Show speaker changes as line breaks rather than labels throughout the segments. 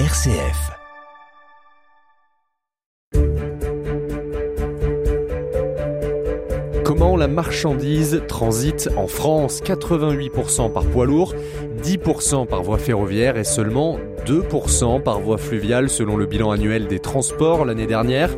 RCF. Comment la marchandise transite en France? 88% par poids lourd, 10% par voie ferroviaire et seulement 2% par voie fluviale selon le bilan annuel des transports l'année dernière.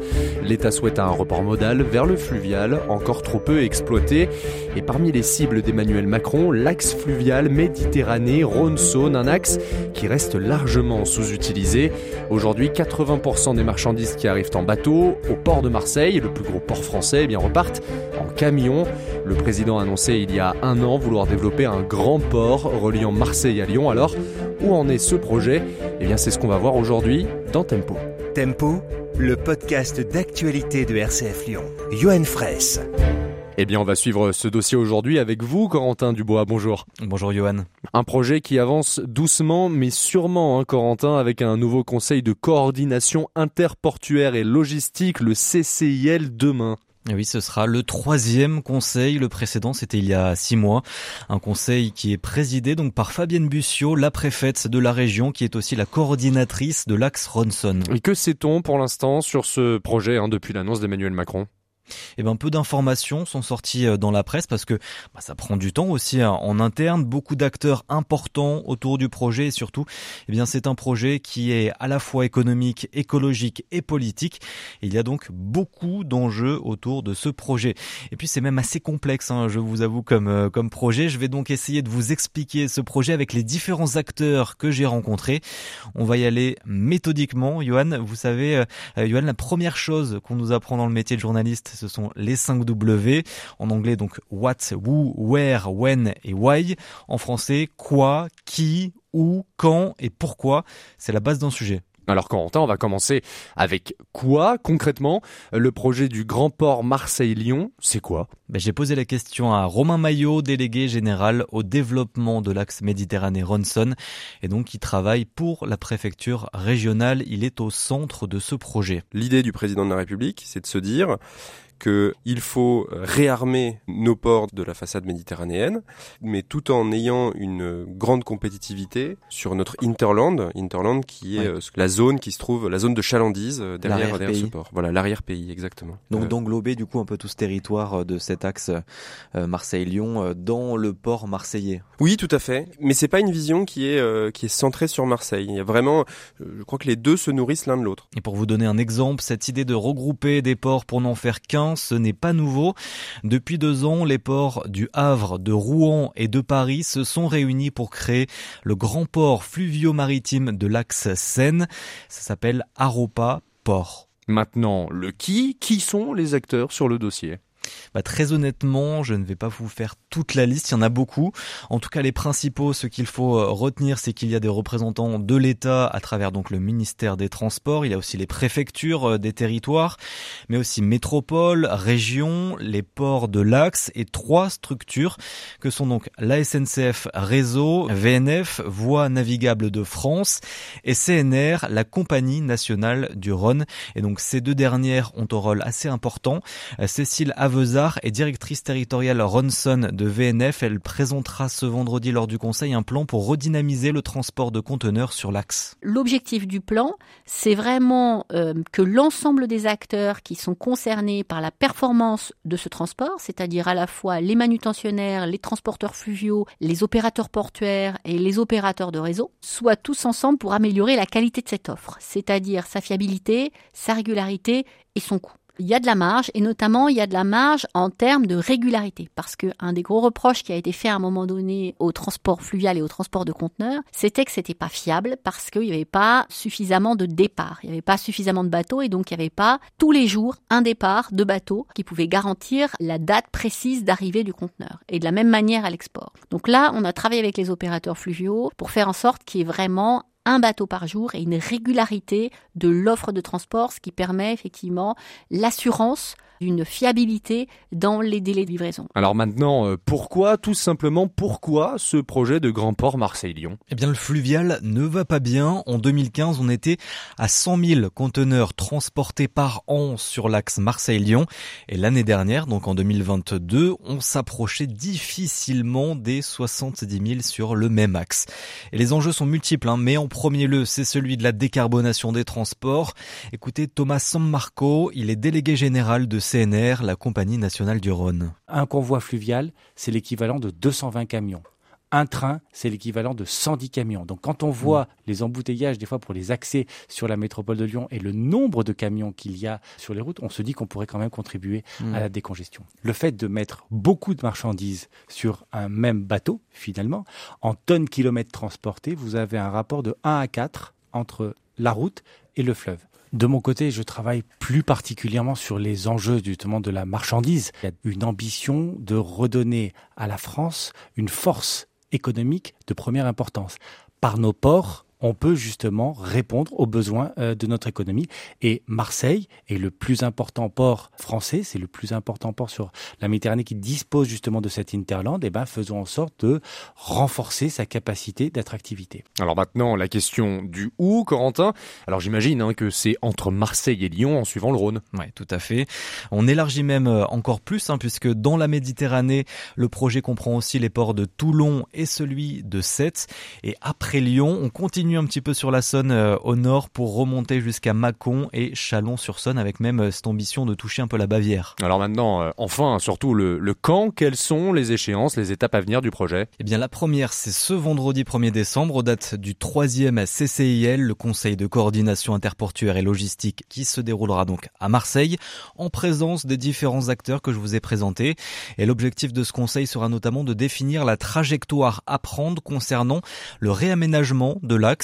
L'État souhaite un report modal vers le fluvial, encore trop peu exploité. Et parmi les cibles d'Emmanuel Macron, l'axe fluvial Méditerranée, Rhône-Saône, un axe qui reste largement sous-utilisé. Aujourd'hui, 80% des marchandises qui arrivent en bateau au port de Marseille, le plus gros port français, eh bien repartent en camion. Le président a annoncé il y a un an vouloir développer un grand port reliant Marseille à Lyon. Alors, où en est ce projet Eh bien, c'est ce qu'on va voir aujourd'hui dans Tempo.
Tempo, le podcast d'actualité de RCF Lyon. Johan Fraisse.
Eh bien, on va suivre ce dossier aujourd'hui avec vous, Corentin Dubois. Bonjour.
Bonjour, Johan.
Un projet qui avance doucement, mais sûrement, hein, Corentin, avec un nouveau conseil de coordination interportuaire et logistique, le CCIL, demain.
Oui, ce sera le troisième conseil. Le précédent, c'était il y a six mois. Un conseil qui est présidé donc par Fabienne Bussiot, la préfète de la région, qui est aussi la coordinatrice de l'axe Ronson.
Et que sait-on pour l'instant sur ce projet hein, depuis l'annonce d'Emmanuel Macron?
Eh ben, peu d'informations sont sorties euh, dans la presse parce que bah, ça prend du temps aussi hein. en interne. Beaucoup d'acteurs importants autour du projet et surtout, eh bien, c'est un projet qui est à la fois économique, écologique et politique. il y a donc beaucoup d'enjeux autour de ce projet. Et puis, c'est même assez complexe, hein, je vous avoue, comme, euh, comme projet. Je vais donc essayer de vous expliquer ce projet avec les différents acteurs que j'ai rencontrés. On va y aller méthodiquement. Johan, vous savez, euh, Johan, la première chose qu'on nous apprend dans le métier de journaliste, ce sont les 5 W. En anglais, donc what, who, where, when et why. En français, quoi, qui, où, quand et pourquoi. C'est la base d'un sujet.
Alors Corentin, on va commencer avec quoi concrètement? Le projet du Grand Port Marseille-Lyon, c'est quoi?
Ben, J'ai posé la question à Romain Maillot, délégué général au développement de l'axe Méditerranée-Ronson, et donc il travaille pour la préfecture régionale. Il est au centre de ce projet.
L'idée du président de la République, c'est de se dire qu'il faut réarmer nos ports de la façade méditerranéenne, mais tout en ayant une grande compétitivité sur notre interland, interland qui est euh, la zone qui se trouve, la zone de chalandise euh, derrière, derrière ce port. Voilà, l'arrière-pays, exactement.
Donc euh, d'englober du coup un peu tout ce territoire de cet axe Marseille-Lyon dans le port marseillais.
Oui, tout à fait. Mais c'est pas une vision qui est qui est centrée sur Marseille. Il y a vraiment, je crois que les deux se nourrissent l'un de l'autre.
Et pour vous donner un exemple, cette idée de regrouper des ports pour n'en faire qu'un ce n'est pas nouveau. Depuis deux ans, les ports du Havre, de Rouen et de Paris se sont réunis pour créer le grand port fluvio-maritime de l'axe Seine. Ça s'appelle Aropa Port.
Maintenant, le qui Qui sont les acteurs sur le dossier?
Bah, très honnêtement, je ne vais pas vous faire toute la liste, il y en a beaucoup. En tout cas, les principaux, ce qu'il faut euh, retenir, c'est qu'il y a des représentants de l'État à travers donc le ministère des Transports, il y a aussi les préfectures euh, des territoires, mais aussi métropole, région, les ports de l'Axe et trois structures que sont donc la SNCF Réseau, VNF, Voies navigables de France et CNR, la Compagnie nationale du Rhône. Et donc ces deux dernières ont un rôle assez important. Euh, Cécile Avezard est directrice territoriale Ronson de VNF. Elle présentera ce vendredi lors du conseil un plan pour redynamiser le transport de conteneurs sur l'axe.
L'objectif du plan, c'est vraiment euh, que l'ensemble des acteurs qui sont concernés par la performance de ce transport, c'est-à-dire à la fois les manutentionnaires, les transporteurs fluviaux, les opérateurs portuaires et les opérateurs de réseau, soient tous ensemble pour améliorer la qualité de cette offre, c'est-à-dire sa fiabilité, sa régularité et son coût il y a de la marge et notamment il y a de la marge en termes de régularité. Parce que un des gros reproches qui a été fait à un moment donné au transport fluvial et au transport de conteneurs, c'était que c'était pas fiable parce qu'il n'y avait pas suffisamment de départ, il n'y avait pas suffisamment de bateaux et donc il n'y avait pas tous les jours un départ de bateaux qui pouvait garantir la date précise d'arrivée du conteneur. Et de la même manière à l'export. Donc là, on a travaillé avec les opérateurs fluviaux pour faire en sorte qu'il y ait vraiment un bateau par jour et une régularité de l'offre de transport, ce qui permet effectivement l'assurance d'une fiabilité dans les délais de livraison.
Alors maintenant, euh, pourquoi, tout simplement, pourquoi ce projet de grand port Marseille-Lyon?
Eh bien, le fluvial ne va pas bien. En 2015, on était à 100 000 conteneurs transportés par an sur l'axe Marseille-Lyon. Et l'année dernière, donc en 2022, on s'approchait difficilement des 70 000 sur le même axe. Et les enjeux sont multiples, hein, mais en premier lieu, c'est celui de la décarbonation des transports. Écoutez Thomas Sammarco, il est délégué général de CNR, la compagnie nationale du Rhône.
Un convoi fluvial, c'est l'équivalent de 220 camions un train, c'est l'équivalent de 110 camions. Donc quand on voit mmh. les embouteillages des fois pour les accès sur la métropole de Lyon et le nombre de camions qu'il y a sur les routes, on se dit qu'on pourrait quand même contribuer mmh. à la décongestion. Le fait de mettre beaucoup de marchandises sur un même bateau, finalement, en tonnes kilomètres transportés, vous avez un rapport de 1 à 4 entre la route et le fleuve. De mon côté, je travaille plus particulièrement sur les enjeux justement de la marchandise. Il y a une ambition de redonner à la France une force économique de première importance. Par nos ports, on peut justement répondre aux besoins euh, de notre économie. Et Marseille est le plus important port français, c'est le plus important port sur la Méditerranée qui dispose justement de cette interland. Et eh ben, faisons en sorte de renforcer sa capacité d'attractivité.
Alors maintenant, la question du où, Corentin? Alors j'imagine hein, que c'est entre Marseille et Lyon en suivant le Rhône.
Oui, tout à fait. On élargit même euh, encore plus, hein, puisque dans la Méditerranée, le projet comprend aussi les ports de Toulon et celui de Sète. Et après Lyon, on continue un petit peu sur la Saône euh, au nord pour remonter jusqu'à Mâcon et Chalon-sur-Saône avec même euh, cette ambition de toucher un peu la Bavière.
Alors maintenant, euh, enfin, surtout le, le quand, quelles sont les échéances, les étapes à venir du projet?
Eh bien la première, c'est ce vendredi 1er décembre, aux dates du troisième CCIL, le Conseil de coordination interportuaire et logistique, qui se déroulera donc à Marseille, en présence des différents acteurs que je vous ai présentés. Et l'objectif de ce conseil sera notamment de définir la trajectoire à prendre concernant le réaménagement de l'axe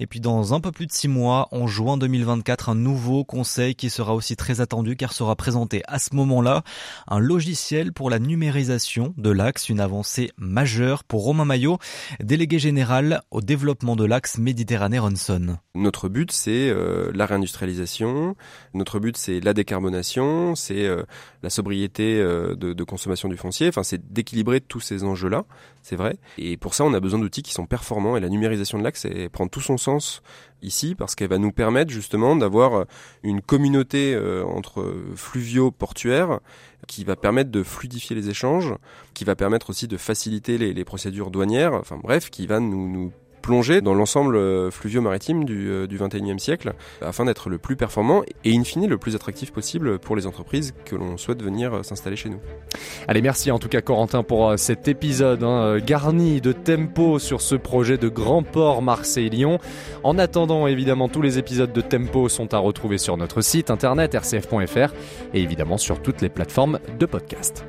et puis dans un peu plus de six mois, en juin 2024, un nouveau conseil qui sera aussi très attendu car sera présenté à ce moment-là un logiciel pour la numérisation de l'axe, une avancée majeure pour Romain Maillot, délégué général au développement de l'axe Méditerranée-Ronson.
Notre but, c'est euh, la réindustrialisation. Notre but, c'est la décarbonation, c'est euh, la sobriété euh, de, de, consommation du foncier. Enfin, c'est d'équilibrer tous ces enjeux-là, c'est vrai. Et pour ça, on a besoin d'outils qui sont performants. Et la numérisation de l'axe prend tout son sens ici parce qu'elle va nous permettre justement d'avoir une communauté entre fluviaux portuaires qui va permettre de fluidifier les échanges, qui va permettre aussi de faciliter les, procédures douanières. Enfin bref, qui va nous plonger dans l'ensemble euh, fluvio-maritime du, euh, du 21e siècle afin d'être le plus performant et in fine le plus attractif possible pour les entreprises que l'on souhaite venir euh, s'installer chez nous.
Allez, merci en tout cas Corentin pour cet épisode hein, garni de tempo sur ce projet de grand port Marseille-Lyon. En attendant, évidemment, tous les épisodes de Tempo sont à retrouver sur notre site internet rcf.fr et évidemment sur toutes les plateformes de podcast.